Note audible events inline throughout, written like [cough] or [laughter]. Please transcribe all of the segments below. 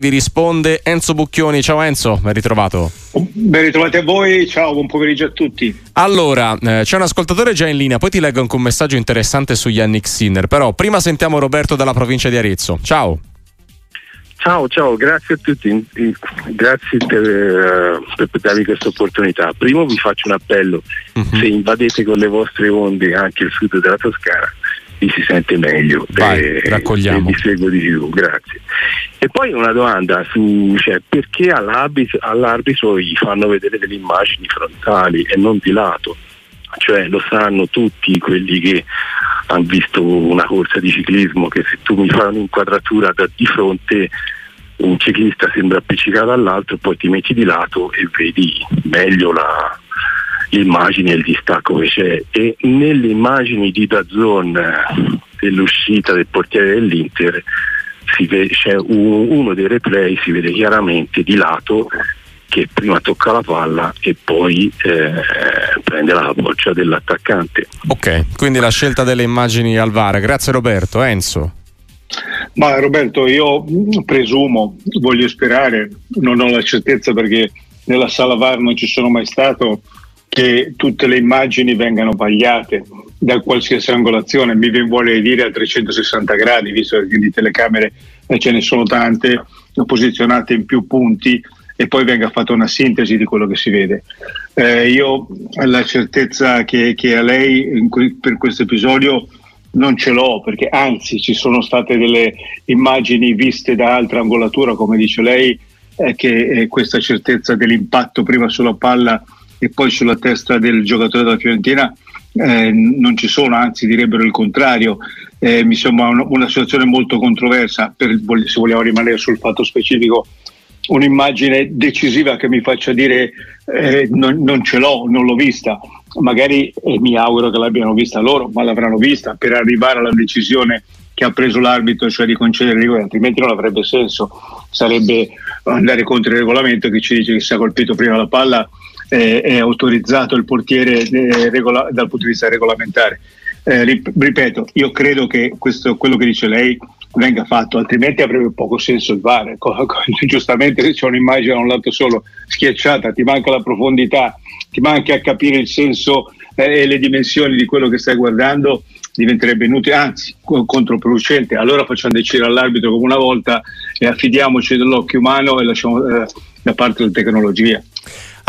Vi risponde Enzo Bucchioni. Ciao Enzo, ben ritrovato. Ben ritrovati a voi, ciao, buon pomeriggio a tutti. Allora, eh, c'è un ascoltatore già in linea, poi ti leggo anche un messaggio interessante su Yannick Sinner, però prima sentiamo Roberto dalla provincia di Arezzo. Ciao. Ciao, ciao, grazie a tutti, grazie per, uh, per darmi questa opportunità. Primo vi faccio un appello, uh-huh. se invadete con le vostre onde anche il sud della Toscana, vi si sente meglio Vai, e, raccogliamo. e vi seguo di più, grazie. E poi una domanda su cioè, perché all'arbitro, all'arbitro gli fanno vedere delle immagini frontali e non di lato? Cioè lo sanno tutti quelli che hanno visto una corsa di ciclismo che se tu mi fai un'inquadratura da di fronte un ciclista sembra appiccicato all'altro, poi ti metti di lato e vedi meglio la, l'immagine e il distacco che c'è. E nelle immagini di Dazon dell'uscita del portiere dell'Inter vede, c'è un, uno dei replay, si vede chiaramente di lato che prima tocca la palla e poi eh, prende la boccia dell'attaccante. Ok, quindi la scelta delle immagini al VAR. Grazie Roberto. Enzo. Ma Roberto, io presumo, voglio sperare, non ho la certezza perché nella sala VAR non ci sono mai stato, che tutte le immagini vengano tagliate da qualsiasi angolazione, mi vuole dire a 360 gradi, visto che di telecamere ce ne sono tante posizionate in più punti e poi venga fatta una sintesi di quello che si vede. Eh, io la certezza che, che a lei per questo episodio non ce l'ho perché anzi ci sono state delle immagini viste da altra angolatura come dice lei eh, che eh, questa certezza dell'impatto prima sulla palla e poi sulla testa del giocatore della Fiorentina eh, non ci sono, anzi direbbero il contrario. Eh, mi sembra una, una, situazione molto controversa, per, se vogliamo rimanere sul fatto specifico, un'immagine decisiva che mi faccia dire eh, non, non, ce l'ho, non l'ho vista. Magari eh, mi auguro che l'abbiano vista loro, ma l'avranno vista per arrivare alla decisione che ha preso l'arbitro, cioè di concedere il rigore, altrimenti non avrebbe senso. Sarebbe andare contro il regolamento che ci dice che si è colpito prima la palla eh, è autorizzato il portiere eh, regola- dal punto di vista regolamentare. Eh, ripeto, io credo che questo, quello che dice lei venga fatto, altrimenti avrebbe poco senso il VAR. [laughs] Giustamente se c'è un'immagine da un lato solo schiacciata, ti manca la profondità, ti manca a capire il senso eh, e le dimensioni di quello che stai guardando, diventerebbe inutile, anzi controproducente. Allora facciamo decidere all'arbitro come una volta e affidiamoci dell'occhio umano e lasciamo eh, da parte la tecnologia.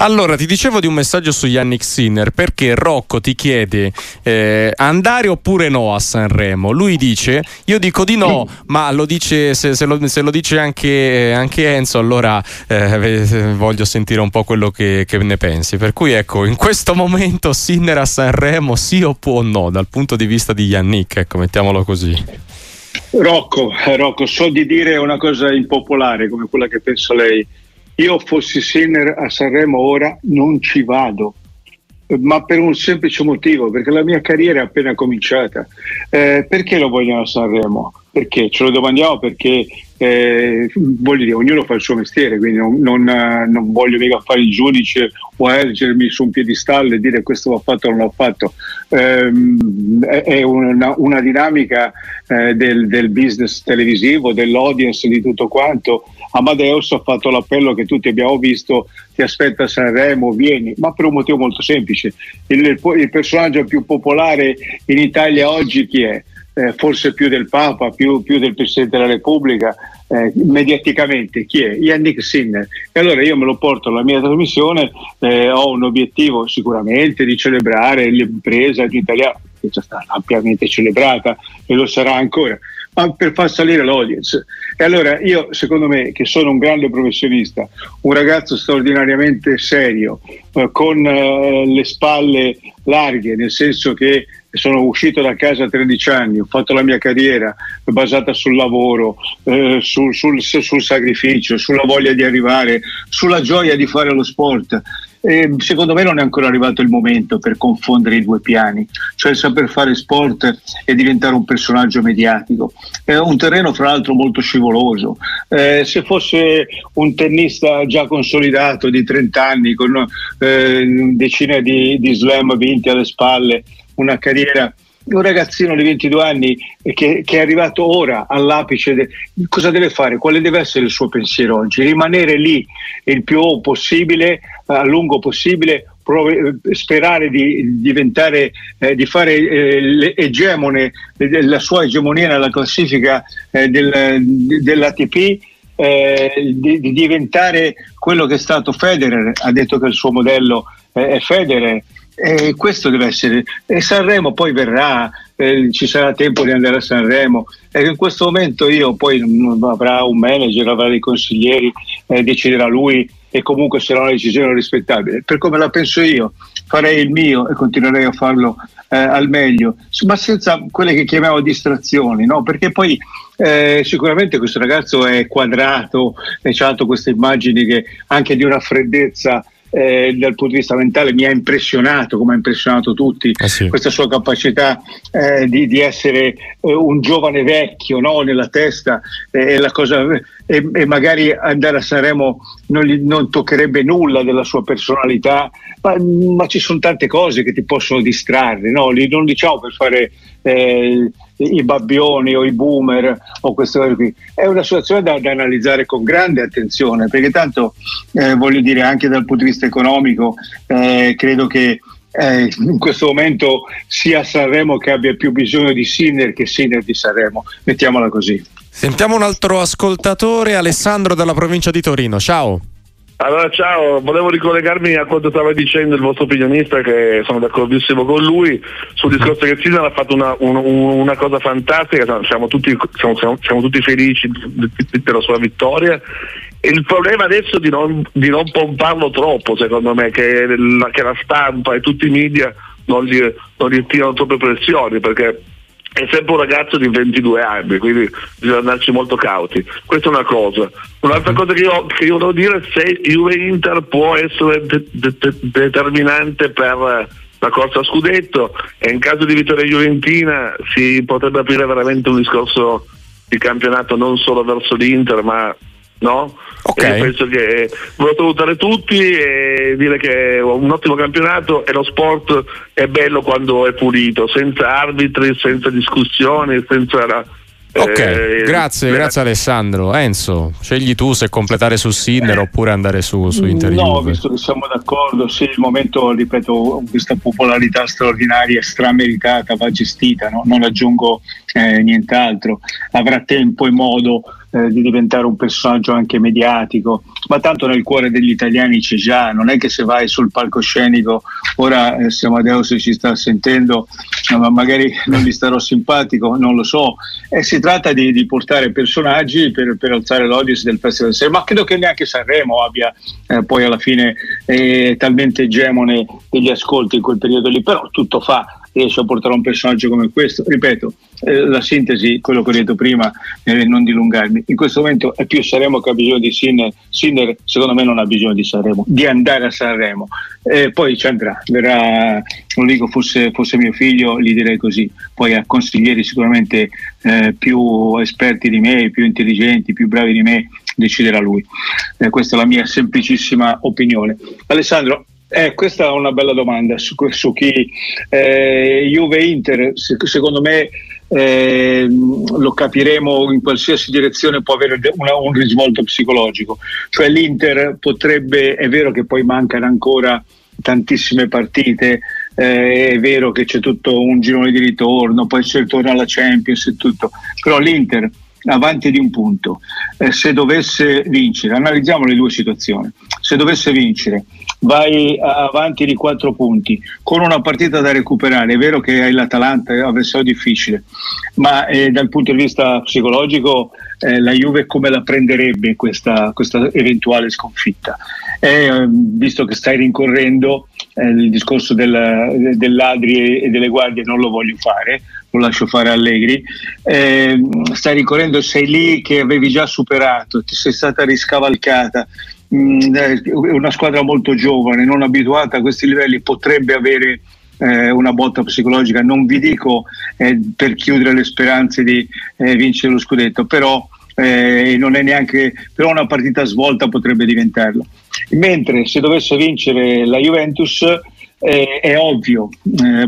Allora, ti dicevo di un messaggio su Yannick Sinner perché Rocco ti chiede eh, andare oppure no a Sanremo. Lui dice, io dico di no, ma lo dice, se, se, lo, se lo, dice anche, anche Enzo, allora eh, voglio sentire un po' quello che, che, ne pensi. Per cui ecco, in questo momento Sinner a Sanremo sì o può no, dal punto di vista di Yannick, ecco, mettiamolo così. Rocco, Rocco, so di dire una cosa impopolare come quella che pensa lei io fossi Sinner a Sanremo ora non ci vado, ma per un semplice motivo, perché la mia carriera è appena cominciata. Eh, perché lo vogliono a Sanremo? Perché? Ce lo domandiamo perché eh, voglio dire, ognuno fa il suo mestiere, quindi non, non, non, voglio mica fare il giudice o ergermi su un piedistallo e dire questo va fatto o non l'ho fatto. Eh, è una, una dinamica eh, del, del, business televisivo, dell'audience, di tutto quanto. Amadeus ha fatto l'appello che tutti abbiamo visto, ti aspetta Sanremo, vieni, ma per un motivo molto semplice. il, il, personaggio più popolare in Italia oggi chi è? eh, forse più del Papa, più, più, del Presidente della Repubblica, eh, mediaticamente, chi è? Yannick Sinner. E allora io me lo porto alla mia trasmissione, eh, ho un obiettivo sicuramente di celebrare l'impresa italiana, che già sta ampiamente celebrata e lo sarà ancora, per far salire l'audience. E allora io, secondo me, che sono un grande professionista, un ragazzo straordinariamente serio, eh, con eh, le spalle larghe, nel senso che sono uscito da casa a 13 anni, ho fatto la mia carriera basata sul lavoro, eh, sul, sul, sul, sacrificio, sulla voglia di arrivare, sulla gioia di fare lo sport. E secondo me non è ancora arrivato il momento per confondere i due piani, cioè saper fare sport e diventare un personaggio mediatico. È un terreno fra l'altro molto scivoloso. Eh, se fosse un tennista già consolidato di 30 anni con eh, decine di, di slam vinti alle spalle, una carriera un ragazzino di 22 anni che, che, è arrivato ora all'apice, de, cosa deve fare? Quale deve essere il suo pensiero oggi? Rimanere lì il più possibile, a lungo possibile, sperare di diventare, eh, di fare eh, l'egemone, la sua egemonia nella classifica eh, del, dell'ATP, eh, di, di, diventare quello che è stato Federer, ha detto che il suo modello eh, è Federer. E questo deve essere. E Sanremo poi verrà, eh, ci sarà tempo di andare a Sanremo. E in questo momento io poi avrà un manager, avrà dei consiglieri, deciderà lui e comunque sarà una decisione rispettabile. Per come la penso io, farei il mio e continuerei a farlo eh, al meglio, ma senza quelle che chiamiamo distrazioni, no? perché poi eh, sicuramente questo ragazzo è quadrato e ha queste immagini che anche di una freddezza eh, dal punto di vista mentale mi ha impressionato, come ha impressionato tutti, eh sì. questa sua capacità eh, di, di, essere eh, un giovane vecchio no? nella testa eh, cosa, e, e, magari andare a Sanremo non, gli, non, toccherebbe nulla della sua personalità, ma, ma, ci sono tante cose che ti possono distrarre, no? non diciamo per fare eh, i babbioni o i boomer o queste cose qui. È una situazione da, da analizzare con grande attenzione perché tanto eh, voglio dire anche dal punto di vista economico eh, credo che eh, in questo momento sia Sanremo che abbia più bisogno di Sinner che Sinner di Sanremo, mettiamola così. Sentiamo un altro ascoltatore, Alessandro dalla provincia di Torino. Ciao. Allora, ciao, volevo ricollegarmi a quanto stava dicendo il vostro opinionista, che sono d'accordissimo con lui, sul discorso che Sinner ha fatto una, un, una, cosa fantastica, siamo tutti, siamo, siamo, siamo tutti felici della sua vittoria. Il problema adesso è di non, di non pomparlo troppo, secondo me, che la, che la stampa e tutti i media non gli, non gli tirano troppe pressioni, perché è sempre un ragazzo di 22 anni, quindi bisogna andarci molto cauti. Questa è una cosa. Un'altra cosa che io, che io devo dire è se Juve Inter può essere de- de- de- determinante per la corsa a scudetto e in caso di vittoria juventina si potrebbe aprire veramente un discorso di campionato non solo verso l'Inter ma no? Okay. penso che voglio salutare tutti e dire che è un ottimo campionato e lo sport è bello quando è pulito, senza arbitri, senza discussioni, senza la, Ok, eh, grazie, grazie Alessandro. Enzo, scegli tu se completare su Sinner eh, oppure andare su, su Inter. No, visto che siamo d'accordo, sì, il momento, ripeto, questa popolarità straordinaria, strameritata, va gestita, no? non aggiungo eh, nient'altro. Avrà tempo e modo eh, di diventare un personaggio anche mediatico, ma tanto nel cuore degli italiani c'è già, non è che se vai sul palcoscenico, ora eh, se Amadeo se ci sta sentendo, ma magari non gli starò simpatico, non lo so, eh, si tratta di, di portare personaggi per, per alzare l'audience del Festival del ma credo che neanche Sanremo abbia eh, poi alla fine eh, talmente egemone degli ascolti in quel periodo lì, però tutto fa riesce a portare un personaggio come questo. Ripeto, eh, la sintesi, quello che ho detto prima, eh, non dilungarmi. In questo momento è più Sanremo che ha bisogno di Sinner. Sinner, secondo me, non ha bisogno di Sanremo, di andare a Sanremo. Eh, poi ci andrà, verrà, non dico fosse, fosse, mio figlio, gli direi così. Poi ha consiglieri sicuramente eh, più esperti di me, più intelligenti, più bravi di me, deciderà lui. Eh, questa è la mia semplicissima opinione. Alessandro, eh, questa è una bella domanda su, su chi eh, Juve Inter, secondo me eh, lo capiremo in qualsiasi direzione può avere una, un risvolto psicologico, cioè l'Inter potrebbe, è vero che poi mancano ancora tantissime partite, eh, è vero che c'è tutto un girone di ritorno, poi c'è il torno alla Champions e tutto, però l'Inter avanti di un punto, eh, se dovesse vincere, analizziamo le due situazioni, se dovesse vincere vai avanti di quattro punti con una partita da recuperare. È vero che hai l'Atalanta, è un avversario difficile, ma eh, dal punto di vista psicologico eh, la Juve come la prenderebbe questa, questa eventuale sconfitta? Eh, visto che stai rincorrendo eh, il discorso del, dell'Adri e delle guardie non lo voglio fare, lo lascio fare Allegri, eh, stai ricorrendo, sei lì che avevi già superato, ti sei stata riscavalcata, una squadra molto giovane, non abituata a questi livelli, potrebbe avere eh, una botta psicologica. Non vi dico eh, per chiudere le speranze di eh, vincere lo scudetto, però eh, non è neanche però una partita svolta potrebbe diventarla. Mentre se dovesse vincere la Juventus è, è ovvio, eh,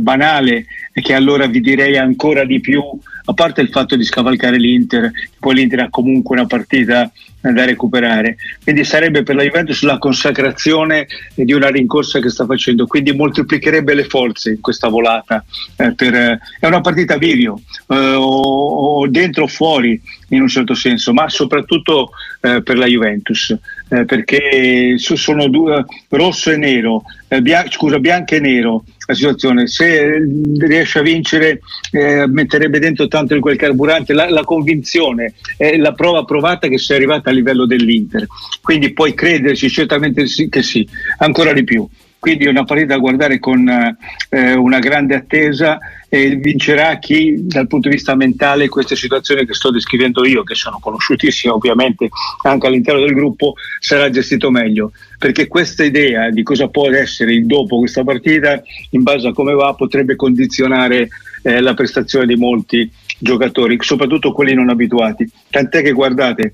banale, che allora vi direi ancora di più, a parte il fatto di scavalcare l'Inter, poi l'Inter ha comunque una partita da recuperare. Quindi sarebbe per la Juventus la consacrazione di una rincorsa che sta facendo, quindi moltiplicherebbe le forze in questa volata. Eh, per, eh, è una partita video, eh, o, o, dentro o fuori in un certo senso, ma soprattutto eh, per la Juventus, eh, perché sono due, rosso e nero, eh, bia- scusa, bianco e nero la situazione. Se riesce a vincere metterebbe dentro tanto di quel carburante, la, la convinzione, è la prova provata che sei arrivata a livello dell'Inter. Quindi puoi crederci certamente sì, che sì, ancora di più. Quindi è una partita da guardare con eh, una grande attesa e vincerà chi dal punto di vista mentale queste situazioni che sto descrivendo io, che sono conosciutissime ovviamente anche all'interno del gruppo, sarà gestito meglio. Perché questa idea di cosa può essere il dopo questa partita, in base a come va, potrebbe condizionare eh, la prestazione di molti giocatori, soprattutto quelli non abituati. Tant'è che guardate,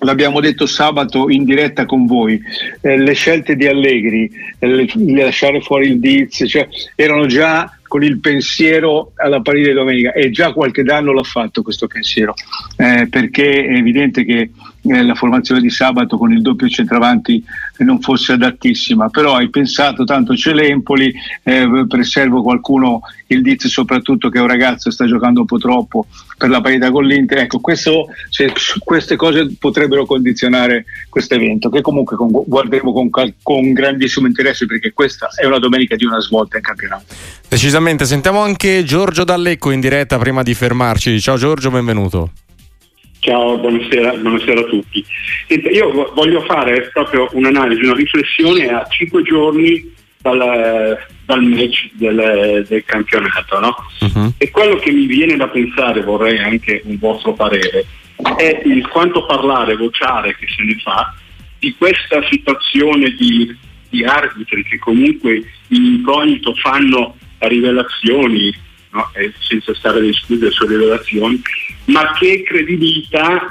l'abbiamo detto sabato in diretta con voi, eh, le scelte di Allegri, eh, lasciare fuori il Diz, cioè, erano già con il pensiero alla di domenica e già qualche danno l'ha fatto questo pensiero, eh, perché è evidente che eh, la formazione di sabato con il doppio centravanti non fosse adattissima, però hai pensato tanto c'è l'Empoli, eh, preservo qualcuno, il Diz soprattutto che è un ragazzo sta giocando un po' troppo per la partita con l'Inter, ecco questo, cioè, queste cose potrebbero condizionare questo evento che comunque con, guarderemo con, con grandissimo interesse perché questa è una domenica di una svolta in campionato. Decisamente, sentiamo anche Giorgio Dallecco in diretta prima di fermarci, ciao Giorgio, benvenuto. Ciao, buonasera, buonasera, a tutti. Io voglio fare proprio un'analisi, una riflessione a cinque giorni dal, dal match del, del campionato. No? Uh-huh. E quello che mi viene da pensare, vorrei anche un vostro parere, è il quanto parlare, vociare che se ne fa di questa situazione di, di arbitri che comunque in incognito fanno rivelazioni no? senza stare ad escludere sulle rivelazioni, ma che credibilità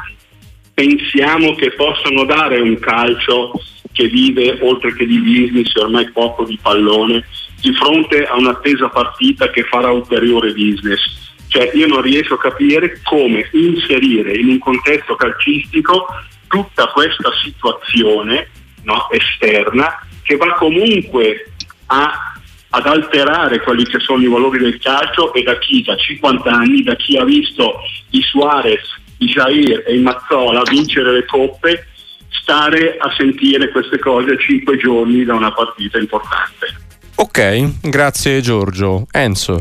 pensiamo che possano dare un calcio che vive oltre che di business e ormai poco di pallone di fronte a un'attesa partita che farà ulteriore business. Cioè io non riesco a capire come inserire in un contesto calcistico tutta questa situazione no, esterna che va comunque a ad alterare quelli che sono i valori del calcio e da chi da 50 anni, da chi ha visto i Suarez, i Jair e i Mazzola vincere le coppe, stare a sentire queste cose a 5 giorni da una partita importante. Ok, grazie Giorgio. Enzo.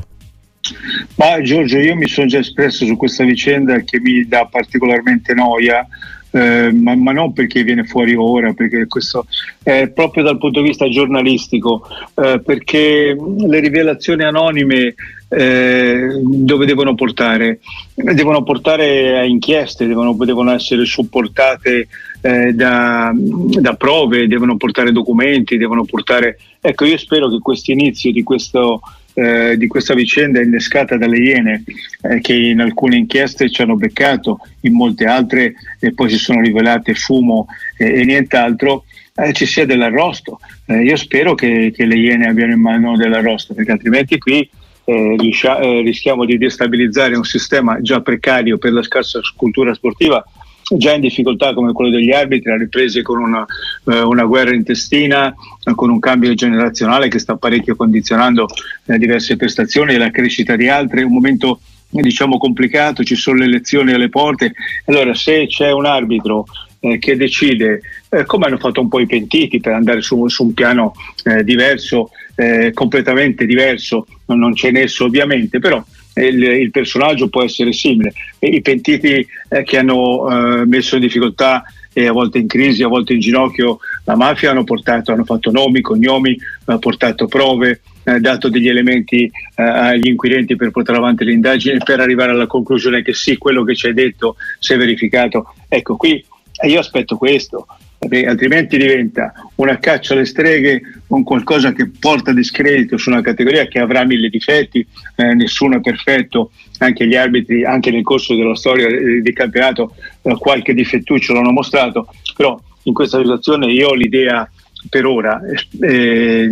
Ma Giorgio, io mi sono già espresso su questa vicenda che mi dà particolarmente noia eh, ma, ma, non perché viene fuori ora, perché questo è proprio dal punto di vista giornalistico, eh, perché le rivelazioni anonime eh, dove devono portare? Devono portare a inchieste, devono, devono essere supportate eh, da, da, prove, devono portare documenti, devono portare... Ecco, io spero che questo inizio di questo eh, di questa vicenda innescata dalle Iene eh, che in alcune inchieste ci hanno beccato, in molte altre e poi si sono rivelate fumo e nient'altro, eh, ci sia dell'arrosto. Eh, io spero che, che, le Iene abbiano in mano dell'arrosto perché altrimenti qui eh, rischiamo di destabilizzare un sistema già precario per la scarsa cultura sportiva già in difficoltà come quello degli arbitri, ha riprese con una, eh, una guerra intestina, con un cambio generazionale che sta parecchio condizionando eh, diverse prestazioni e la crescita di altre, un momento diciamo complicato, ci sono le elezioni alle porte, allora se c'è un arbitro eh, che decide, eh, come hanno fatto un po' i pentiti per andare su, su un piano eh, diverso, completamente diverso, non c'è nesso ovviamente, però il, il personaggio può essere simile. E I pentiti eh, che hanno eh, messo in difficoltà e a volte in crisi, a volte in ginocchio la mafia hanno portato, hanno fatto nomi, cognomi, hanno portato prove, eh, dato degli elementi eh, agli inquirenti per portare avanti le indagini per arrivare alla conclusione che sì, quello che ci hai detto si è verificato. Ecco, qui io aspetto questo, altrimenti diventa una caccia alle streghe, un qualcosa che porta discredito su una categoria che avrà mille difetti, eh, nessuno è perfetto, anche gli arbitri, anche nel corso della storia del campionato, eh, qualche difettuccio l'hanno mostrato, però in questa situazione io ho l'idea per ora, eh,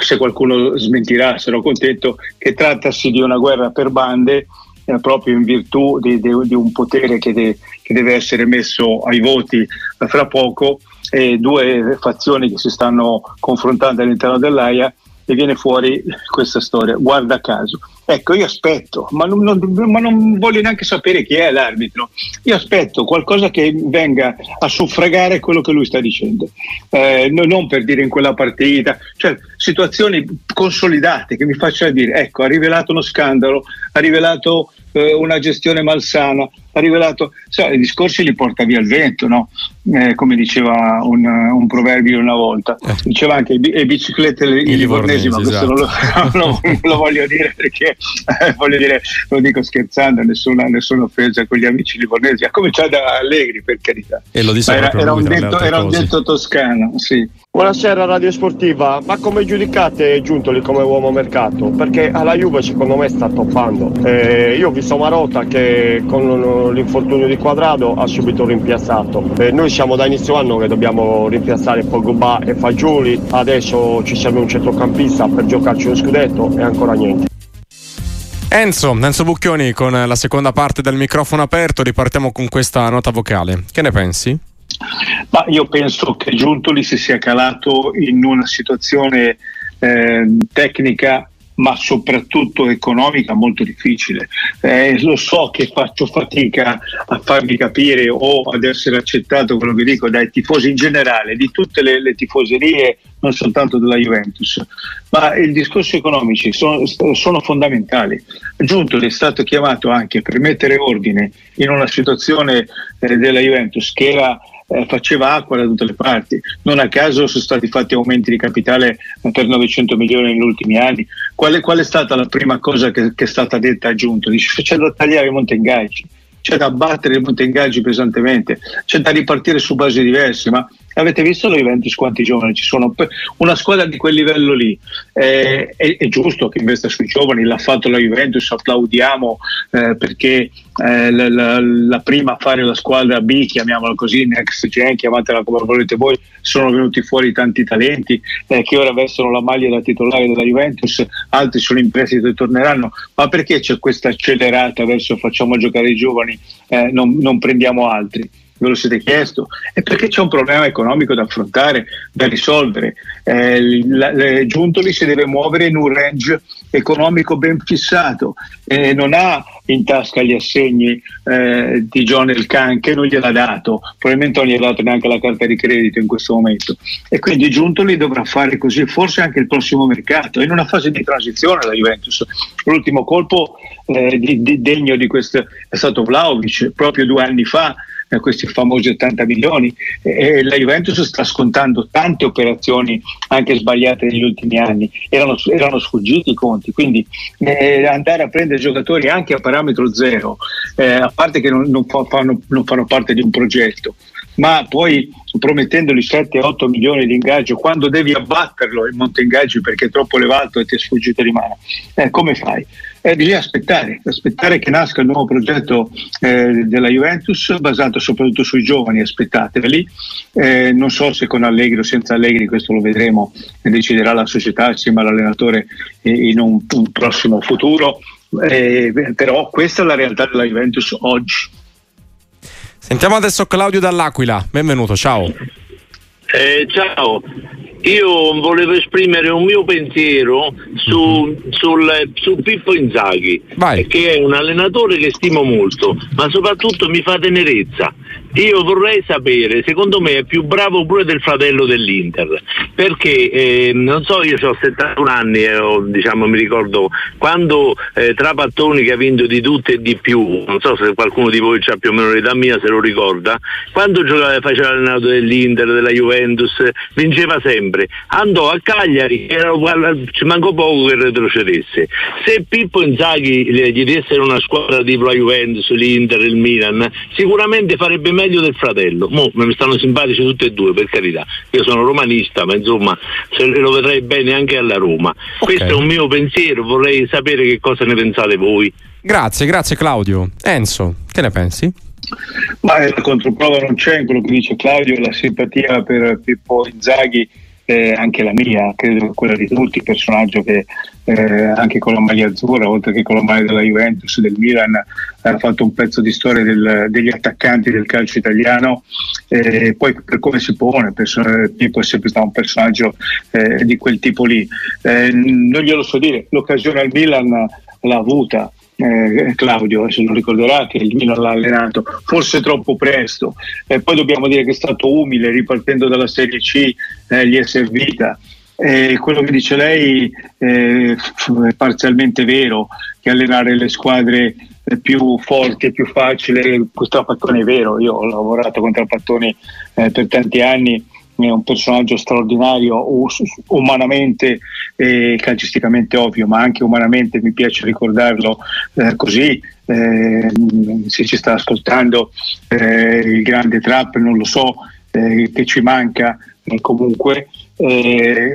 se qualcuno smentirà sarò contento, che trattasi di una guerra per bande eh, proprio in virtù di, di, di un potere che, de, che, deve essere messo ai voti fra poco e due fazioni che si stanno confrontando all'interno dell'AIA e viene fuori [laughs] questa storia, guarda caso. Ecco, io aspetto, ma non, non, ma non, voglio neanche sapere chi è l'arbitro. Io aspetto qualcosa che venga a suffragare quello che lui sta dicendo, eh, non per dire in quella partita, cioè situazioni consolidate che mi facciano dire, ecco, ha rivelato uno scandalo, ha rivelato eh, una gestione malsana, ha rivelato, so, i discorsi li porta via il vento, no? eh, come diceva un, un, proverbio una volta, eh. diceva anche le biciclette i, i livornesi, ma questo esatto. [laughs] non, lo, non, lo, voglio dire perché eh, [laughs] voglio dire, lo dico scherzando, nessuna, nessuna offesa con gli amici livornesi, ha cominciato da Allegri per carità. E era, era, un detto, era un detto toscano, sì. Buonasera Radio Sportiva, ma come giudicate Giuntoli come uomo mercato? Perché alla Juve secondo me sta toppando. Eh, io ho visto Marota che con l'infortunio di Quadrado ha subito rimpiazzato. Eh, noi siamo da inizio anno che dobbiamo rimpiazzare Pogba e Fagioli, adesso ci serve un centrocampista per giocarci lo scudetto e ancora niente. Enzo, Enzo Bucchioni con la seconda parte del microfono aperto, ripartiamo con questa nota vocale. Che ne pensi? Ma io penso che Giuntoli si sia calato in una situazione eh, tecnica ma soprattutto economica molto difficile. Eh, lo so che faccio fatica a farmi capire o ad essere accettato quello che dico dai tifosi in generale, di tutte le, le tifoserie, non soltanto della Juventus, ma i discorsi economici sono, sono fondamentali. Giuntoli è stato chiamato anche per mettere ordine in una situazione eh, della Juventus che era eh, faceva acqua da tutte le parti. Non a caso sono stati fatti aumenti di capitale per 900 milioni negli ultimi anni. Qual è, qual è stata la prima cosa che, che, è stata detta a? Dice c'è da tagliare i monte ingaggi, c'è da abbattere i monte ingaggi pesantemente, c'è da ripartire su basi diverse, ma Avete visto la Juventus quanti giovani ci sono? Una squadra di quel livello lì eh, è, è, giusto che investa sui giovani, l'ha fatto la Juventus, applaudiamo eh, perché eh, la, la, la, prima a fare la squadra B, chiamiamola così, next gen, chiamatela come volete voi, sono venuti fuori tanti talenti eh, che ora vestono la maglia da titolare della Juventus, altri sono in prestito e torneranno, ma perché c'è questa accelerata verso facciamo giocare i giovani, eh, non, non prendiamo altri? Ve lo siete chiesto? È perché c'è un problema economico da affrontare, da risolvere. Eh, la, la, Giuntoli si deve muovere in un range economico ben fissato e non ha in tasca gli assegni eh, di John Elkan che non gliel'ha dato, probabilmente non gli ha dato neanche la carta di credito in questo momento e quindi Giuntoli dovrà fare così forse anche il prossimo mercato, in una fase di transizione la Juventus. L'ultimo colpo eh, di, di, degno di questo è stato Vlaovic proprio due anni fa questi famosi 80 milioni e la Juventus sta scontando tante operazioni anche sbagliate negli ultimi anni, erano, erano sfuggiti i conti, quindi eh, andare a prendere giocatori anche a parametro zero, eh, a parte che non, non, fanno, non fanno parte di un progetto, ma poi promettendogli 7-8 milioni di ingaggio quando devi abbatterlo il monte ingaggi perché è troppo elevato e ti è sfuggito di mano, eh, come fai? Eh, bisogna aspettare, aspettare che nasca il nuovo progetto eh, della Juventus basato soprattutto sui giovani, aspettateli. Eh, non so se con Allegri o senza Allegri, questo lo vedremo deciderà la società assieme all'allenatore in un, un prossimo futuro, eh, però questa è la realtà della Juventus oggi. Sentiamo adesso Claudio Dall'Aquila, benvenuto, ciao. Eh, ciao, io volevo esprimere un mio pensiero su, mhm. sul, su Pippo Inzaghi, Vai. che è un allenatore che stimo molto, ma soprattutto mi fa tenerezza. Io vorrei sapere, secondo me è più bravo pure del fratello dell'Inter, perché eh, non so, io ho 71 anni e eh, diciamo, mi ricordo quando eh, Trapattoni che ha vinto di tutto e di più, non so se qualcuno di voi ha più o meno l'età mia se lo ricorda, quando giocava, faceva l'allenatore dell'Inter, della Juventus, vinceva sempre. Andò a Cagliari, era, ci mancò poco che retrocedesse. Se Pippo Inzaghi gli desse una squadra tipo la Juventus, l'Inter, il Milan, sicuramente farebbe meglio meglio del fratello. Mo, mi stanno simpatici tutti e due, per carità. Io sono romanista, ma insomma lo vedrei bene anche alla Roma. Okay. Questo è un mio pensiero, vorrei sapere che cosa ne pensate voi. Grazie, grazie Claudio. Enzo, che ne pensi? Ma la controprova non c'è in quello che dice Claudio, la simpatia per Pippo Inzaghi eh, anche la mia, credo quella di tutti, personaggio che eh, anche con la maglia azzurra, oltre che con la maglia della Juventus, del Milan, ha fatto un pezzo di storia del, degli attaccanti del calcio italiano. Eh, poi per come si pone, Pippo è sempre stato un personaggio eh, di quel tipo lì. Eh, non glielo so dire, l'occasione al Milan l'ha avuta, eh, Claudio, se non ricorderà che il Milan l'ha allenato, forse troppo presto. Eh, poi dobbiamo dire che è stato umile, ripartendo dalla Serie C, eh, gli è servita. Eh, quello che dice lei eh, è parzialmente vero, che allenare le squadre più forti e più facile, questo Trapattoni è vero, io ho lavorato con Trapattoni eh, per tanti anni è un personaggio straordinario umanamente e calcisticamente ovvio ma anche umanamente mi piace ricordarlo eh, così eh, se ci sta ascoltando eh, il grande trap non lo so eh, che ci manca comunque eh,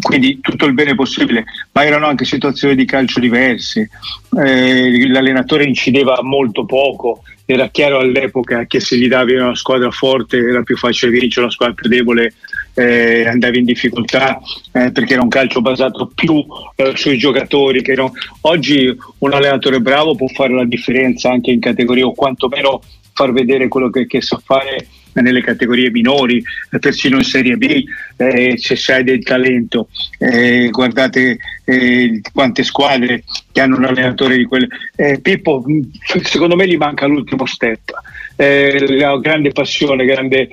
quindi tutto il bene possibile, ma erano anche situazioni di calcio diverse. Eh, l'allenatore incideva molto poco, era chiaro all'epoca che se gli davi una squadra forte era più facile vincere, una squadra più debole eh, andavi in difficoltà eh, perché era un calcio basato più eh, sui giocatori. Che erano... Oggi un allenatore bravo può fare la differenza anche in categoria o quantomeno far vedere quello che, che sa fare nelle categorie minori, eh, persino in Serie B, eh, se sai del talento. Eh, guardate eh, quante squadre che hanno un allenatore di quelle. Eh, Pippo, secondo me gli manca l'ultimo step. Eh, ha grande passione, grande,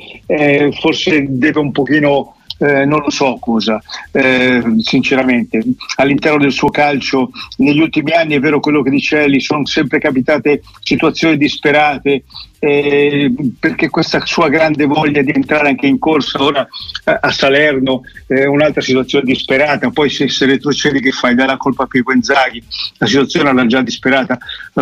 forse deve un pochino eh, non lo so cosa, eh, sinceramente. All'interno del suo calcio, negli ultimi anni è vero quello che dice Eli, sono sempre capitate situazioni disperate, eh, perché questa sua grande voglia di entrare anche in corsa ora a, Salerno è un'altra situazione disperata, poi se, se retrocedi che fai? Dai la colpa a Pipo Inzaghi, la situazione era già disperata,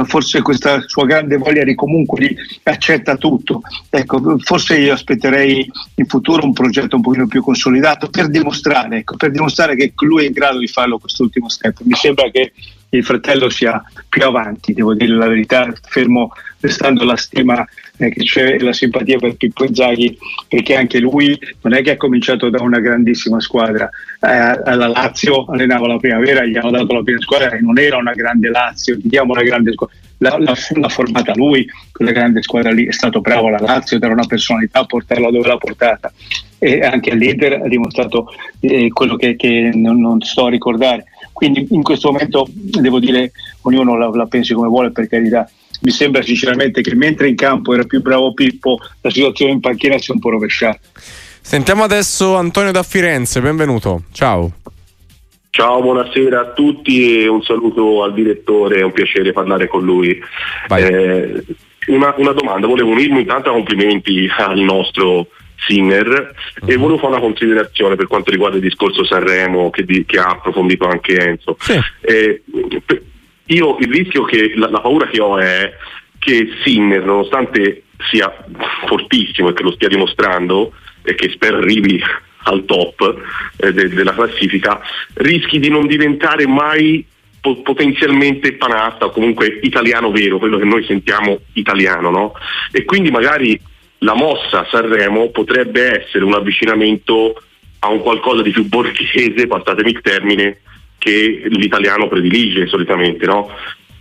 forse questa sua grande voglia di comunque di accetta tutto, ecco, forse io aspetterei in futuro un progetto un pochino più consolidato per dimostrare, ecco, per dimostrare che lui è in grado di farlo quest'ultimo step, mi sembra che il fratello sia più avanti, devo dire la verità, fermo restando la stima eh, che c'è la simpatia per Pippo Inzaghi, perché anche lui non è che ha cominciato da una grandissima squadra, eh, alla Lazio allenava la primavera, gli hanno dato la prima squadra e non era una grande Lazio, gli diamo una grande squadra. L'ha, l'ha, l'ha, formata lui, quella grande squadra lì, è stato bravo alla Lazio, dare una personalità, a portarla dove l'ha portata e anche all'Inter ha dimostrato eh, quello che, che non, non, sto a ricordare. Quindi in questo momento devo dire, ognuno la, la pensi come vuole per carità, mi sembra sinceramente che mentre in campo era più bravo Pippo, la situazione in panchina si è un po' rovesciata. Sentiamo adesso Antonio da Firenze, benvenuto. Ciao. Ciao, buonasera a tutti e un saluto al direttore, è un piacere parlare con lui. Eh, una, una, domanda, volevo unirmi intanto a complimenti al nostro Sinner uh-huh. e mhm. volevo fare una considerazione per quanto riguarda il discorso Sanremo che, di, che ha approfondito anche Enzo. Sì. Eh, io il rischio che la, la paura che ho è che Sinner, nonostante sia fortissimo e che lo stia dimostrando e che spero arrivi al top eh, de- della classifica, rischi di non diventare mai po- potenzialmente panasta o comunque italiano vero, quello che noi sentiamo italiano, no? E quindi magari la mossa a Sanremo potrebbe essere un avvicinamento a un qualcosa di più borghese, passatemi il termine, che l'italiano predilige solitamente, no?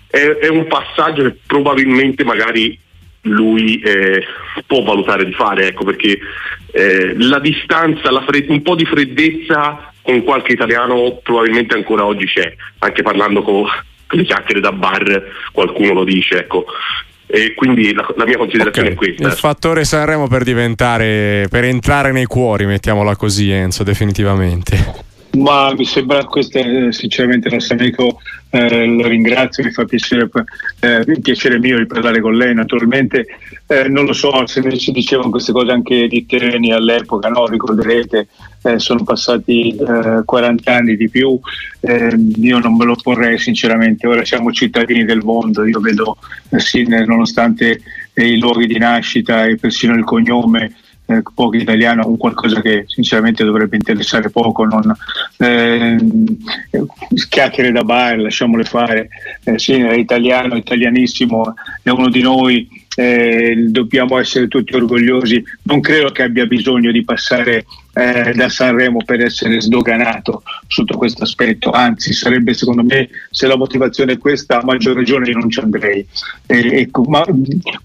È, è, un passaggio che probabilmente magari lui eh, può valutare di fare, ecco, perché eh, la distanza, la fred- un po' di freddezza con qualche italiano probabilmente ancora oggi c'è, anche parlando con, le chiacchiere da bar qualcuno lo dice, ecco. E quindi la, la mia considerazione okay. è questa. Il fattore Sanremo per diventare, per entrare nei cuori, mettiamola così, Enzo, definitivamente. Ma mi sembra, questo è sinceramente il nostro amico, eh, lo ringrazio, mi fa piacere, eh, piacere mio di parlare con lei, naturalmente eh, non lo so se si dicevano queste cose anche di Tereni all'epoca, no? ricorderete, eh, sono passati 40 eh, anni di più, eh, io non me lo porrei sinceramente, ora siamo cittadini del mondo, io vedo Sinner nonostante i luoghi di nascita e persino il cognome eh, poco italiano, un qualcosa che sinceramente dovrebbe interessare poco, non, eh, chiacchiere da bar, lasciamole fare, eh, sì, è italiano, italianissimo, è uno di noi, eh, dobbiamo essere tutti orgogliosi, non credo che abbia bisogno di passare eh, da Sanremo per essere sdoganato sotto questo aspetto, anzi sarebbe secondo me se la motivazione è questa a maggior ragione io non ci andrei. Eh, ecco, ma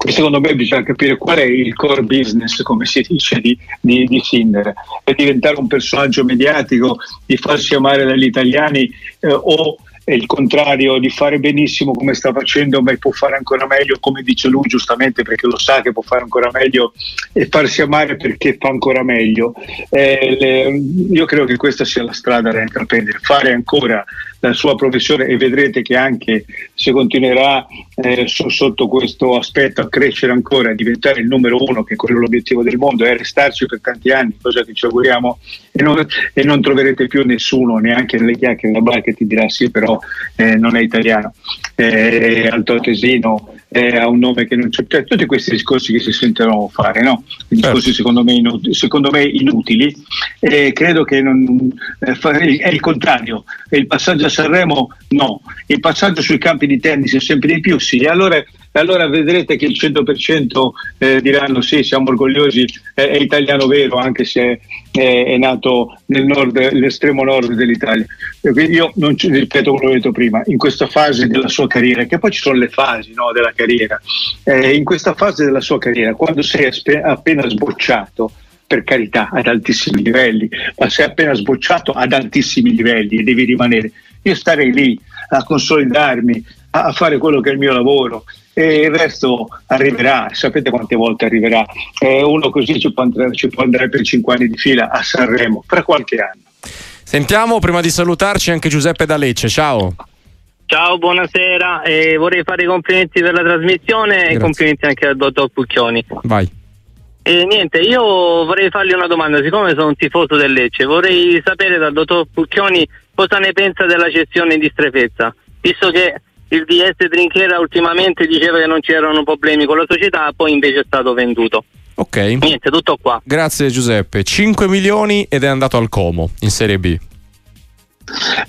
secondo me bisogna capire qual è il core business, come si dice, di, di, di Sinner, è diventare un personaggio mediatico, di farsi amare dagli italiani eh, o è il contrario di fare benissimo come sta facendo, ma può fare ancora meglio, come dice lui giustamente, perché lo sa che può fare ancora meglio e farsi amare perché fa ancora meglio. Eh, le, io credo che questa sia la strada da intraprendere, fare ancora la sua professione e vedrete che anche se continuerà eh, sotto questo aspetto a crescere ancora, a diventare il numero uno, che è quello l'obiettivo del mondo, è restarci per tanti anni, cosa che ci auguriamo, e non, e non troverete più nessuno, neanche nelle chiacchiere della bar che ti dirà sì, però eh, non è italiano, eh, altoatesino, eh, ha un nome che non c'è, cioè, tutti questi discorsi che si sentono fare, no? discorsi certo. secondo, me inutili, secondo me inutili, e credo che non, eh, è il contrario, il passaggio a Sanremo no, il passaggio sui campi di tennis è sempre di più sì, allora allora vedrete che il 100% eh, diranno sì, siamo orgogliosi, è, è italiano vero, anche se è, è nato nel nord, nell'estremo nord dell'Italia. Io non ci, ripeto come ho detto prima, in questa fase della sua carriera, che poi ci sono le fasi no, della carriera, eh, in questa fase della sua carriera, quando sei appena sbocciato, per carità, ad altissimi livelli, ma sei appena sbocciato ad altissimi livelli e devi rimanere. Io starei lì a consolidarmi, a, fare quello che è il mio lavoro e il resto arriverà, sapete quante volte arriverà. Eh, uno così ci può, andare, ci può andare per cinque anni di fila a Sanremo, fra qualche anno. Sentiamo prima di salutarci anche Giuseppe da Lecce, ciao. Ciao, buonasera, eh, vorrei fare i complimenti per la trasmissione Grazie. e complimenti anche al dottor Pucchioni. Vai. E niente, io vorrei fargli una domanda, siccome sono un tifoso del Lecce, vorrei sapere dal dottor Pucchioni cosa ne pensa della gestione di strefezza, visto che il DS Trinchera ultimamente diceva che non c'erano problemi con la società, poi invece è stato venduto. Ok. Niente, tutto qua. Grazie Giuseppe. 5 milioni ed è andato al Como in Serie B.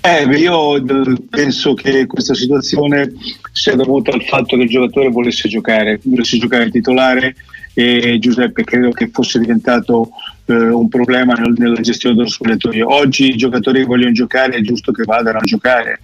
Eh, io penso che questa situazione sia dovuta al fatto che il giocatore volesse giocare, volesse giocare titolare e Giuseppe credo che fosse diventato eh, un problema nella gestione dello spogliatoio. Oggi i giocatori che vogliono giocare è giusto che vadano a giocare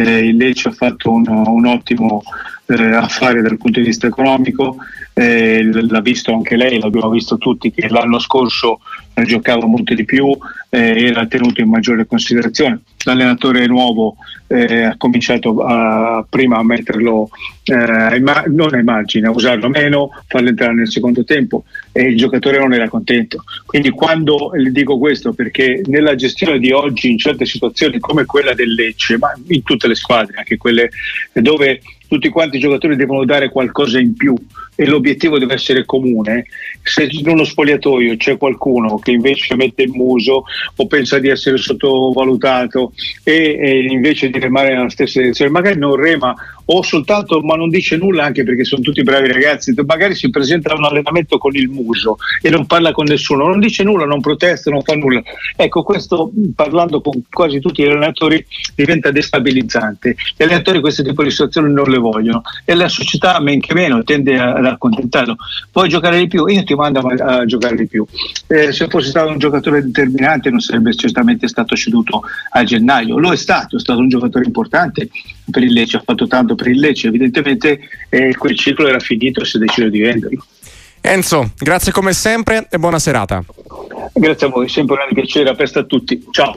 eh, il Lecce ha fatto un, un ottimo eh, affare dal punto di vista economico, eh, l'ha visto anche lei, l'abbiamo visto tutti che l'anno scorso eh, giocava molto di più, eh, era tenuto in maggiore considerazione. L'allenatore nuovo eh, ha cominciato a, prima a metterlo eh, non ai margini, a usarlo meno, farlo entrare nel secondo tempo e il giocatore non era contento. Quindi quando le dico questo perché nella gestione di oggi in certe situazioni come quella del Lecce, ma in tutte le squadre, anche quelle dove tutti quanti i giocatori devono dare qualcosa in più e l'obiettivo deve essere comune, se in uno spogliatoio c'è qualcuno che invece mette il muso o pensa di essere sottovalutato e, e invece di remare nella stessa direzione, magari non rema o soltanto ma non dice nulla anche perché sono tutti bravi ragazzi, magari si presenta a un allenamento con il muso e non parla con nessuno, non dice nulla, non protesta, non fa nulla. Ecco, questo parlando con quasi tutti gli allenatori diventa destabilizzante. Gli allenatori questo tipo di situazioni non le vogliono e la società men che meno tende ad accontentarlo. Puoi giocare di più? Io ti mando a, a giocare di più. Eh, se fosse stato un giocatore determinante non sarebbe certamente stato ceduto a gennaio. Lo è stato, è stato un giocatore importante per il Lecce, ha fatto tanto per il Lecce, evidentemente eh, quel ciclo era finito e si è deciso di venderlo. Enzo, grazie come sempre e buona serata. Grazie a voi, sempre un grande piacere, a presto a tutti. Ciao.